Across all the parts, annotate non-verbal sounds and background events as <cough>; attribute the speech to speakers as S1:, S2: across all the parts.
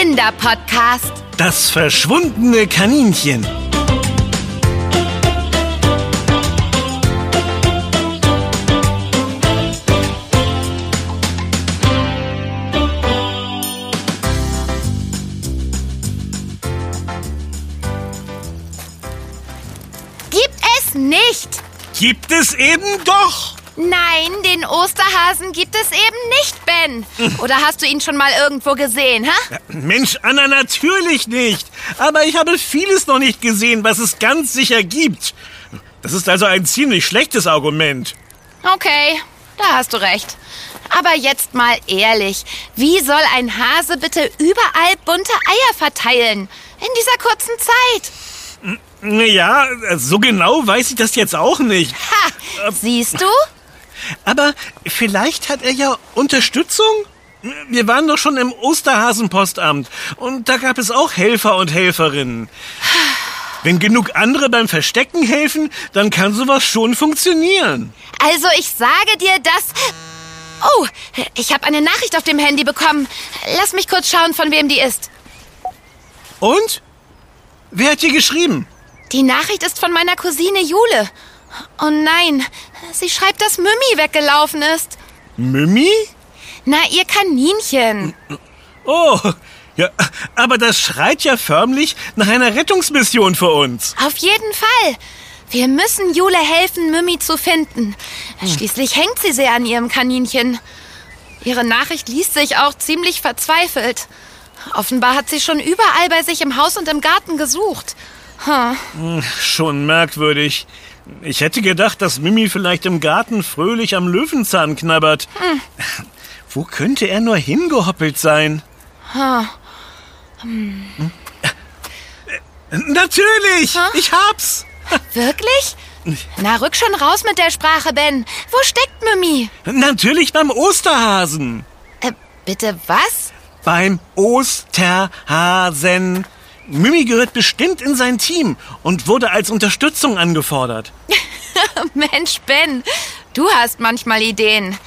S1: Kinderpodcast.
S2: Das verschwundene Kaninchen.
S1: Gibt es nicht.
S2: Gibt es eben doch.
S1: Nein, den Osterhasen gibt es eben nicht, Ben. <laughs> Oder hast du ihn schon mal irgendwo gesehen, ha?
S2: Mensch, Anna, natürlich nicht. Aber ich habe vieles noch nicht gesehen, was es ganz sicher gibt. Das ist also ein ziemlich schlechtes Argument.
S1: Okay, da hast du recht. Aber jetzt mal ehrlich, wie soll ein Hase bitte überall bunte Eier verteilen? In dieser kurzen Zeit.
S2: Naja, so genau weiß ich das jetzt auch nicht.
S1: Ha, siehst du?
S2: Aber vielleicht hat er ja Unterstützung? Wir waren doch schon im Osterhasenpostamt und da gab es auch Helfer und Helferinnen. Wenn genug andere beim Verstecken helfen, dann kann sowas schon funktionieren.
S1: Also ich sage dir, dass... Oh, ich habe eine Nachricht auf dem Handy bekommen. Lass mich kurz schauen, von wem die ist.
S2: Und? Wer hat dir geschrieben?
S1: Die Nachricht ist von meiner Cousine Jule. Oh nein, sie schreibt, dass Mümmi weggelaufen ist.
S2: Mimi?
S1: Na, ihr Kaninchen.
S2: Oh, ja, aber das schreit ja förmlich nach einer Rettungsmission für uns.
S1: Auf jeden Fall. Wir müssen Jule helfen, Mümmi zu finden. Schließlich hängt sie sehr an ihrem Kaninchen. Ihre Nachricht liest sich auch ziemlich verzweifelt. Offenbar hat sie schon überall bei sich im Haus und im Garten gesucht. Hm.
S2: Schon merkwürdig. Ich hätte gedacht, dass Mimi vielleicht im Garten fröhlich am Löwenzahn knabbert.
S1: Hm.
S2: Wo könnte er nur hingehoppelt sein?
S1: Hm.
S2: Natürlich!
S1: Hä?
S2: Ich hab's!
S1: Wirklich? Na, rück schon raus mit der Sprache, Ben. Wo steckt Mümmi?
S2: Natürlich beim Osterhasen.
S1: Äh, bitte was?
S2: Beim Osterhasen. Mimi gehört bestimmt in sein Team und wurde als Unterstützung angefordert. <laughs>
S1: Mensch, Ben, du hast manchmal Ideen.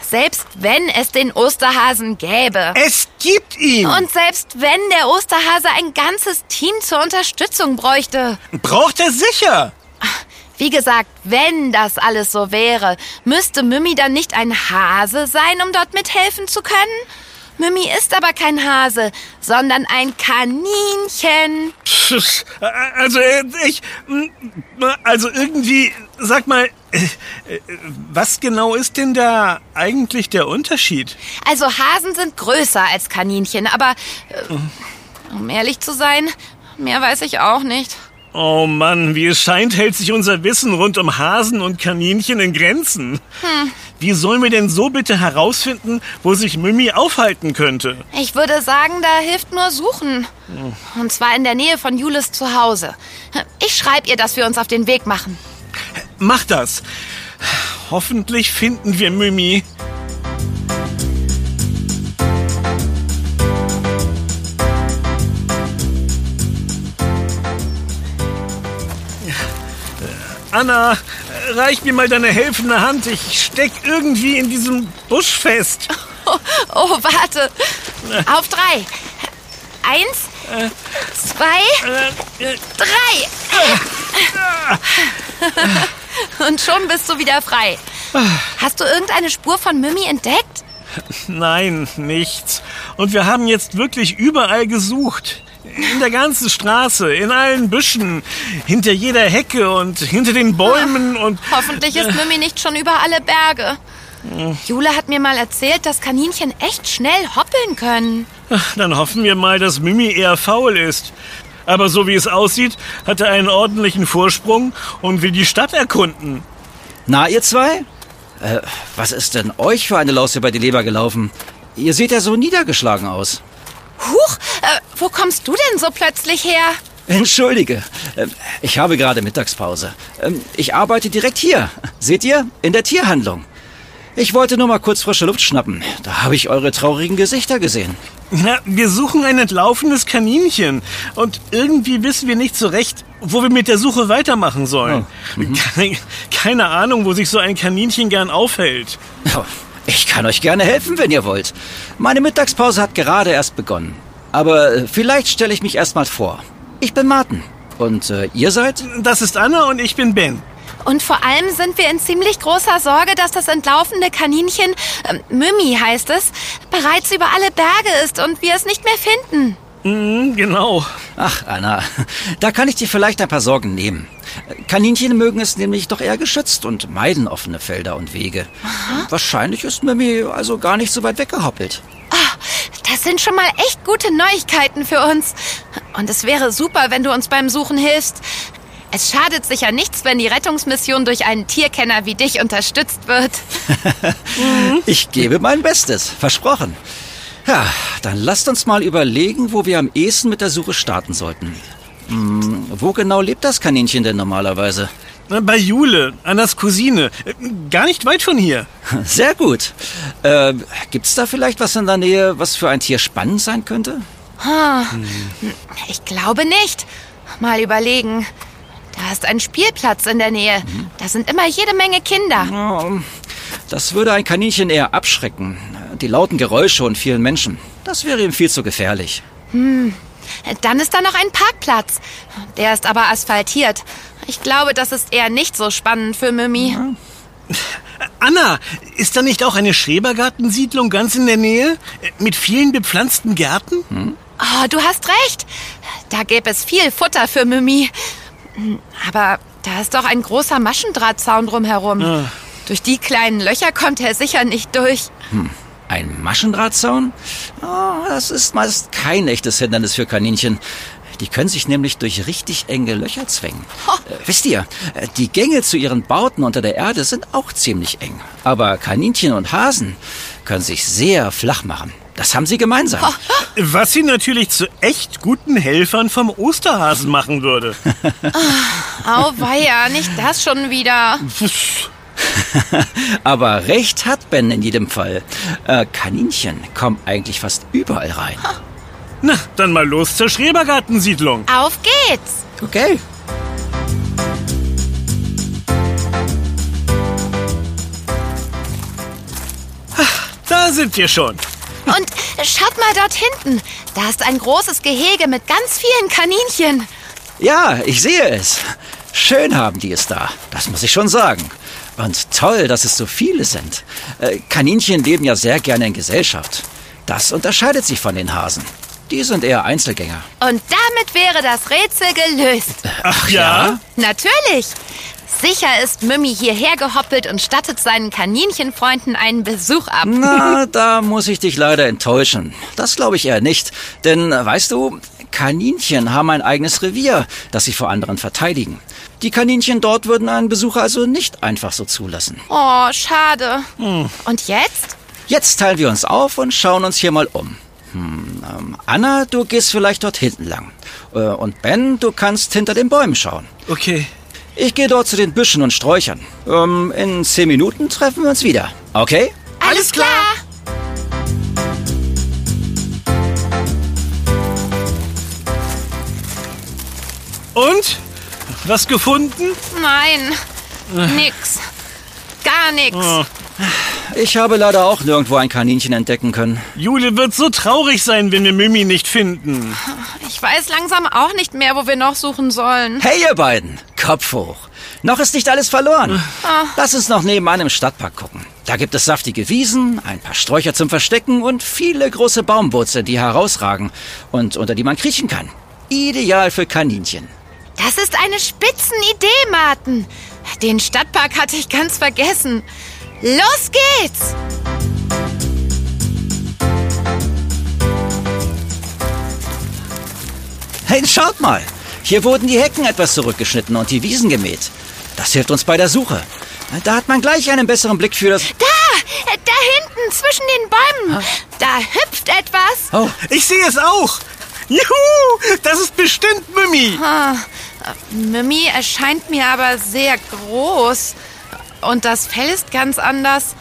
S1: Selbst wenn es den Osterhasen gäbe.
S2: Es gibt ihn!
S1: Und selbst wenn der Osterhase ein ganzes Team zur Unterstützung bräuchte.
S2: Braucht er sicher!
S1: Wie gesagt, wenn das alles so wäre, müsste Mümmi dann nicht ein Hase sein, um dort mithelfen zu können? Mümmi ist aber kein Hase, sondern ein Kaninchen.
S2: Also, äh, ich. Also irgendwie, sag mal, äh, äh, was genau ist denn da eigentlich der Unterschied?
S1: Also Hasen sind größer als Kaninchen, aber um ehrlich zu sein, mehr weiß ich auch nicht.
S2: Oh Mann, wie es scheint, hält sich unser Wissen rund um Hasen und Kaninchen in Grenzen. Wie sollen wir denn so bitte herausfinden, wo sich Mimi aufhalten könnte?
S1: Ich würde sagen, da hilft nur Suchen. Und zwar in der Nähe von Julis Zuhause. Ich schreibe ihr, dass wir uns auf den Weg machen.
S2: Mach das. Hoffentlich finden wir Mimi. Anna, reich mir mal deine helfende Hand. Ich steck irgendwie in diesem Busch fest.
S1: Oh, oh warte. Auf drei. Eins, zwei,
S2: Äh, äh,
S1: drei. Und schon bist du wieder frei. Hast du irgendeine Spur von Mimi entdeckt?
S2: Nein, nichts. Und wir haben jetzt wirklich überall gesucht. In der ganzen Straße, in allen Büschen, hinter jeder Hecke und hinter den Bäumen und...
S1: Hoffentlich ist Mimi nicht schon über alle Berge. Jule hat mir mal erzählt, dass Kaninchen echt schnell hoppeln können.
S2: Ach, Dann hoffen wir mal, dass Mimi eher faul ist. Aber so wie es aussieht, hat er einen ordentlichen Vorsprung und will die Stadt erkunden.
S3: Na, ihr zwei? Äh, was ist denn euch für eine Laus über die Leber gelaufen? Ihr seht ja so niedergeschlagen aus.
S1: Huch, äh, wo kommst du denn so plötzlich her?
S3: Entschuldige, äh, ich habe gerade Mittagspause. Ähm, Ich arbeite direkt hier. Seht ihr? In der Tierhandlung. Ich wollte nur mal kurz frische Luft schnappen. Da habe ich eure traurigen Gesichter gesehen.
S2: Na, wir suchen ein entlaufenes Kaninchen. Und irgendwie wissen wir nicht so recht, wo wir mit der Suche weitermachen sollen. Keine, keine Ahnung, wo sich so ein Kaninchen gern aufhält.
S3: Ich kann euch gerne helfen, wenn ihr wollt. Meine Mittagspause hat gerade erst begonnen. Aber äh, vielleicht stelle ich mich erstmal vor. Ich bin Martin. Und äh, ihr seid?
S2: Das ist Anna und ich bin Ben.
S1: Und vor allem sind wir in ziemlich großer Sorge, dass das entlaufende Kaninchen, äh, Mümmi heißt es, bereits über alle Berge ist und wir es nicht mehr finden.
S2: Mhm, genau.
S3: Ach, Anna, da kann ich dir vielleicht ein paar Sorgen nehmen. Kaninchen mögen es nämlich doch eher geschützt und meiden offene Felder und Wege. Wahrscheinlich ist Mimi also gar nicht so weit weggehoppelt.
S1: Ah, das sind schon mal echt gute Neuigkeiten für uns. Und es wäre super, wenn du uns beim Suchen hilfst. Es schadet sicher nichts, wenn die Rettungsmission durch einen Tierkenner wie dich unterstützt wird. <laughs>
S3: Ich gebe mein Bestes, versprochen. Ja, dann lasst uns mal überlegen, wo wir am ehesten mit der Suche starten sollten. Hm, wo genau lebt das Kaninchen denn normalerweise?
S2: Bei Jule, Annas Cousine. Gar nicht weit von hier. <laughs>
S3: Sehr gut. Äh, gibt's da vielleicht was in der Nähe, was für ein Tier spannend sein könnte?
S1: Ich glaube nicht. Mal überlegen. Da ist ein Spielplatz in der Nähe. Da sind immer jede Menge Kinder.
S3: Oh, das würde ein Kaninchen eher abschrecken. Die lauten Geräusche und vielen Menschen. Das wäre ihm viel zu gefährlich.
S1: Dann ist da noch ein Parkplatz. Der ist aber asphaltiert. Ich glaube, das ist eher nicht so spannend für Mimi.
S2: Anna, ist da nicht auch eine Schrebergartensiedlung ganz in der Nähe? Äh, Mit vielen bepflanzten Gärten?
S1: Oh, du hast recht. Da gäbe es viel Futter für Mimi. Aber da ist doch ein großer Maschendrahtzaun drumherum. Durch die kleinen Löcher kommt er sicher nicht durch.
S3: Ein Maschendrahtzaun? Oh, das ist meist kein echtes Hindernis für Kaninchen. Die können sich nämlich durch richtig enge Löcher zwängen. Äh, wisst ihr, äh, die Gänge zu ihren Bauten unter der Erde sind auch ziemlich eng. Aber Kaninchen und Hasen können sich sehr flach machen. Das haben sie gemeinsam.
S2: Was sie natürlich zu echt guten Helfern vom Osterhasen machen würde.
S1: Auweia, nicht das schon wieder. <laughs>
S3: Aber recht hat Ben in jedem Fall. Äh, Kaninchen kommen eigentlich fast überall rein.
S2: Na, dann mal los zur Schrebergartensiedlung.
S1: Auf geht's.
S3: Okay.
S2: Da sind wir schon.
S1: Und schaut mal dort hinten. Da ist ein großes Gehege mit ganz vielen Kaninchen.
S3: Ja, ich sehe es. Schön haben die es da. Das muss ich schon sagen. Und toll, dass es so viele sind. Äh, Kaninchen leben ja sehr gerne in Gesellschaft. Das unterscheidet sich von den Hasen. Die sind eher Einzelgänger.
S1: Und damit wäre das Rätsel gelöst.
S2: Ach ja?
S1: Natürlich. Sicher ist Mümmi hierher gehoppelt und stattet seinen Kaninchenfreunden einen Besuch ab.
S3: Na, <laughs> da muss ich dich leider enttäuschen. Das glaube ich eher nicht. Denn, äh, weißt du, Kaninchen haben ein eigenes Revier, das sie vor anderen verteidigen. Die Kaninchen dort würden einen Besucher also nicht einfach so zulassen.
S1: Oh, schade. Und jetzt?
S3: Jetzt teilen wir uns auf und schauen uns hier mal um. Hm, ähm, Anna, du gehst vielleicht dort hinten lang. Äh, und Ben, du kannst hinter den Bäumen schauen.
S2: Okay.
S3: Ich gehe dort zu den Büschen und Sträuchern. Ähm, in zehn Minuten treffen wir uns wieder. Okay?
S1: Alles klar.
S2: Was gefunden?
S1: Nein, nix. Gar nix.
S2: Oh,
S3: Ich habe leider auch nirgendwo ein Kaninchen entdecken können.
S2: Jule wird so traurig sein, wenn wir Mimi nicht finden.
S1: Ich weiß langsam auch nicht mehr, wo wir noch suchen sollen.
S3: Hey, ihr beiden! Kopf hoch. Noch ist nicht alles verloren. Lass uns noch nebenan im Stadtpark gucken. Da gibt es saftige Wiesen, ein paar Sträucher zum Verstecken und viele große Baumwurzeln, die herausragen und unter die man kriechen kann. Ideal für Kaninchen.
S1: Das ist eine Spitzenidee, Martin. Den Stadtpark hatte ich ganz vergessen. Los geht's!
S3: Hey, schaut mal! Hier wurden die Hecken etwas zurückgeschnitten und die Wiesen gemäht. Das hilft uns bei der Suche. Da hat man gleich einen besseren Blick für das...
S1: Da! Da hinten, zwischen den Bäumen. Da hüpft etwas.
S3: Oh,
S2: Ich sehe es auch. Juhu, das ist bestimmt Mimi.
S1: Ah, Mimi erscheint mir aber sehr groß. Und das Fell ist ganz anders.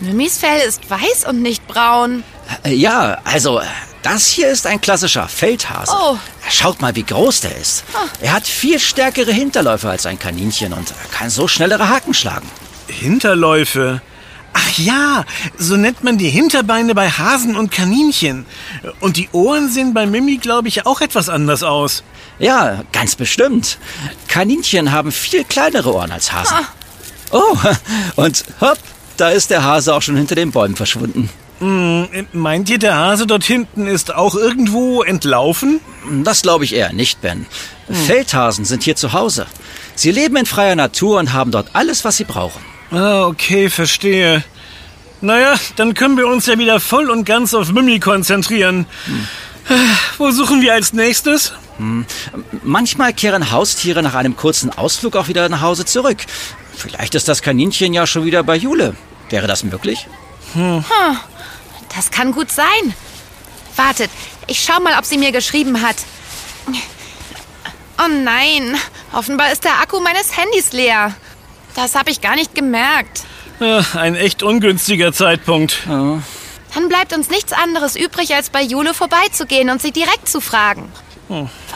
S1: Mimis Fell ist weiß und nicht braun.
S3: Äh, Ja, also, äh, das hier ist ein klassischer Feldhase.
S1: Oh.
S3: Schaut mal, wie groß der ist. Er hat viel stärkere Hinterläufe als ein Kaninchen und kann so schnellere Haken schlagen.
S2: Hinterläufe. Ach Ach ja, so nennt man die Hinterbeine bei Hasen und Kaninchen. Und die Ohren sehen bei Mimi, glaube ich, auch etwas anders aus.
S3: Ja, ganz bestimmt. Kaninchen haben viel kleinere Ohren als Hasen.
S1: Ah.
S3: Oh, <laughs> und hopp, da ist der Hase auch schon hinter den Bäumen verschwunden.
S2: Hm, meint ihr, der Hase dort hinten ist auch irgendwo entlaufen?
S3: Das glaube ich eher nicht, Ben. Feldhasen sind hier zu Hause. Sie leben in freier Natur und haben dort alles, was sie brauchen.
S2: Ah, okay, verstehe. Naja, dann können wir uns ja wieder voll und ganz auf Mimi konzentrieren. Äh, Wo suchen wir als nächstes?
S3: Manchmal kehren Haustiere nach einem kurzen Ausflug auch wieder nach Hause zurück. Vielleicht ist das Kaninchen ja schon wieder bei Jule. Wäre das möglich?
S1: Das kann gut sein. Wartet, ich schau mal, ob sie mir geschrieben hat. Oh nein, offenbar ist der Akku meines Handys leer. Das habe ich gar nicht gemerkt.
S2: Ein echt ungünstiger Zeitpunkt.
S1: Dann bleibt uns nichts anderes übrig, als bei Jule vorbeizugehen und sie direkt zu fragen.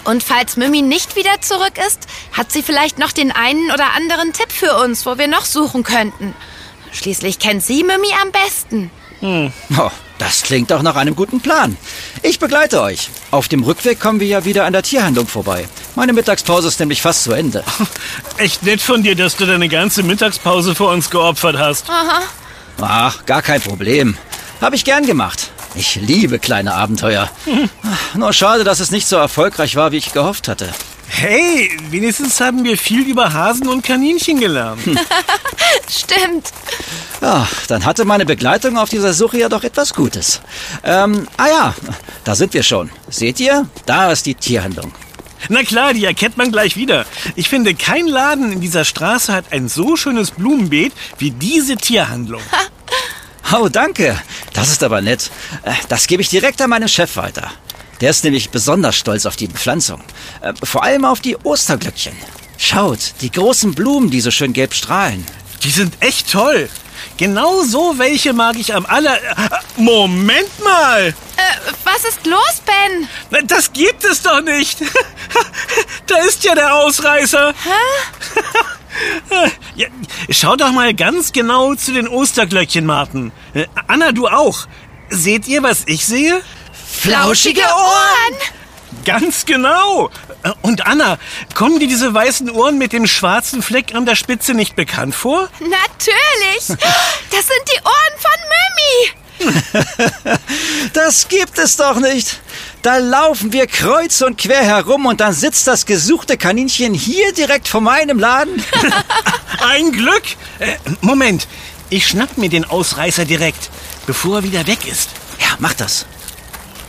S1: Und falls Mimi nicht wieder zurück ist, hat sie vielleicht noch den einen oder anderen Tipp für uns, wo wir noch suchen könnten. Schließlich kennt sie Mimi am besten.
S3: Oh, das klingt doch nach einem guten Plan. Ich begleite euch. Auf dem Rückweg kommen wir ja wieder an der Tierhandlung vorbei. Meine Mittagspause ist nämlich fast zu Ende. <laughs>
S2: Echt nett von dir, dass du deine ganze Mittagspause für uns geopfert hast.
S3: Ach, gar kein Problem. Habe ich gern gemacht. Ich liebe kleine Abenteuer. Nur schade, dass es nicht so erfolgreich war, wie ich gehofft hatte.
S2: Hey, wenigstens haben wir viel über Hasen und Kaninchen gelernt. <laughs>
S1: Stimmt.
S3: Ja, dann hatte meine Begleitung auf dieser Suche ja doch etwas Gutes. Ähm, ah ja, da sind wir schon. Seht ihr? Da ist die Tierhandlung.
S2: Na klar, die erkennt man gleich wieder. Ich finde, kein Laden in dieser Straße hat ein so schönes Blumenbeet wie diese Tierhandlung. <laughs>
S3: Oh, danke. Das ist aber nett. Äh, Das gebe ich direkt an meinen Chef weiter. Der ist nämlich besonders stolz auf die Bepflanzung. Äh, Vor allem auf die Osterglöckchen. Schaut, die großen Blumen, die so schön gelb strahlen.
S2: Die sind echt toll. Genau so welche mag ich am aller... Äh, Moment mal!
S1: Äh, was ist los, Ben?
S2: Das gibt es doch nicht! <laughs> Da ist ja der Ausreißer! <laughs> Ja, schau doch mal ganz genau zu den Osterglöckchen, Martin. Äh, Anna, du auch. Seht ihr, was ich sehe?
S1: Flauschige Ohren!
S2: Ganz genau. Äh, Und Anna, kommen dir diese weißen Ohren mit dem schwarzen Fleck an der Spitze nicht bekannt vor?
S1: Natürlich! <laughs> Das sind die Ohren von Mimi! <laughs>
S3: Das gibt es doch nicht. Da laufen wir kreuz und quer herum und dann sitzt das gesuchte Kaninchen hier direkt vor meinem Laden. <laughs>
S2: Ein Glück. Äh, Moment, ich schnapp mir den Ausreißer direkt, bevor er wieder weg ist.
S3: Ja, mach das.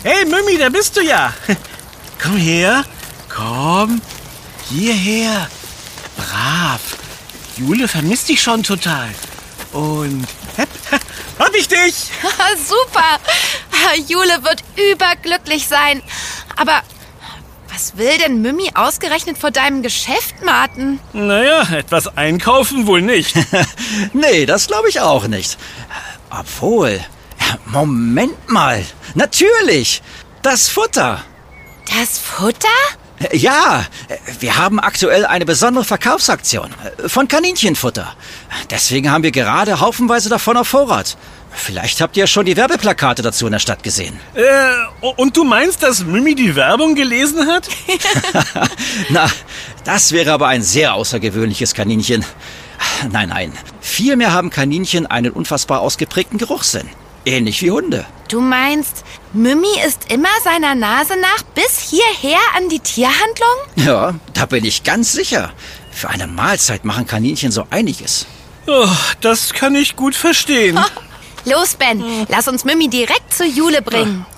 S2: Hey, Mimi, da bist du ja. <laughs> Komm her. Komm. Hierher. Brav. Jule vermisst dich schon total. Und hepp, <laughs> hab ich dich.
S1: Super! Jule wird überglücklich sein. Aber was will denn Mimi ausgerechnet vor deinem Geschäft, Martin?
S2: Naja, etwas einkaufen wohl nicht. <laughs>
S3: Nee, das glaube ich auch nicht. Obwohl, Moment mal. Natürlich. Das Futter.
S1: Das Futter?
S3: Ja, wir haben aktuell eine besondere Verkaufsaktion von Kaninchenfutter. Deswegen haben wir gerade haufenweise davon auf Vorrat. Vielleicht habt ihr schon die Werbeplakate dazu in der Stadt gesehen.
S2: äh, und du meinst, dass Mimi die Werbung gelesen hat? <laughs> <laughs>
S3: Na, das wäre aber ein sehr außergewöhnliches Kaninchen. Nein, nein. Vielmehr haben Kaninchen einen unfassbar ausgeprägten Geruchssinn. Ähnlich wie Hunde.
S1: Du meinst, Mimi ist immer seiner Nase nach bis hierher an die Tierhandlung?
S3: Ja, da bin ich ganz sicher. Für eine Mahlzeit machen Kaninchen so einiges.
S2: Oh, das kann ich gut verstehen. <laughs>
S1: Los, Ben, lass uns Mimi direkt zu Jule bringen. <laughs>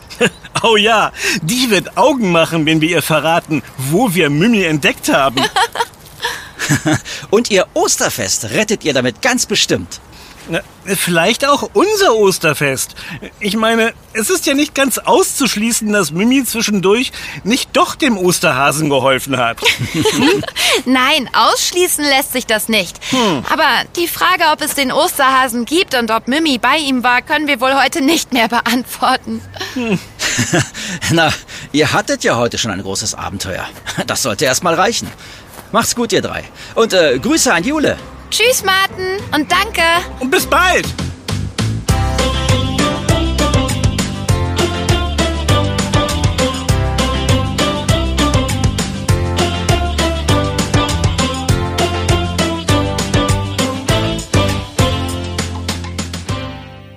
S2: Oh ja, die wird Augen machen, wenn wir ihr verraten, wo wir Mimi entdeckt haben. <laughs>
S3: Und ihr Osterfest rettet ihr damit ganz bestimmt.
S2: Na, Vielleicht auch unser Osterfest. Ich meine, es ist ja nicht ganz auszuschließen, dass Mimi zwischendurch nicht doch dem Osterhasen geholfen hat. <laughs>
S1: Nein, ausschließen lässt sich das nicht. Aber die Frage, ob es den Osterhasen gibt und ob Mimi bei ihm war, können wir wohl heute nicht mehr beantworten. <laughs>
S3: Na, ihr hattet ja heute schon ein großes Abenteuer. Das sollte erst mal reichen. Macht's gut, ihr drei. Und äh, Grüße an Jule.
S1: Tschüss, Martin. Und danke.
S2: Und bis bald.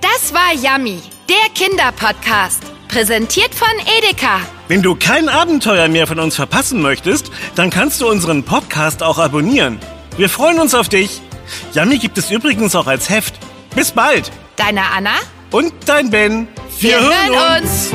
S1: Das war Yummy, der Kinderpodcast präsentiert von Edeka.
S2: Wenn du kein Abenteuer mehr von uns verpassen möchtest, dann kannst du unseren Podcast auch abonnieren. Wir freuen uns auf dich. Yummy gibt es übrigens auch als Heft. Bis bald.
S1: Deine Anna?
S2: Und dein Ben.
S1: Wir, hören uns.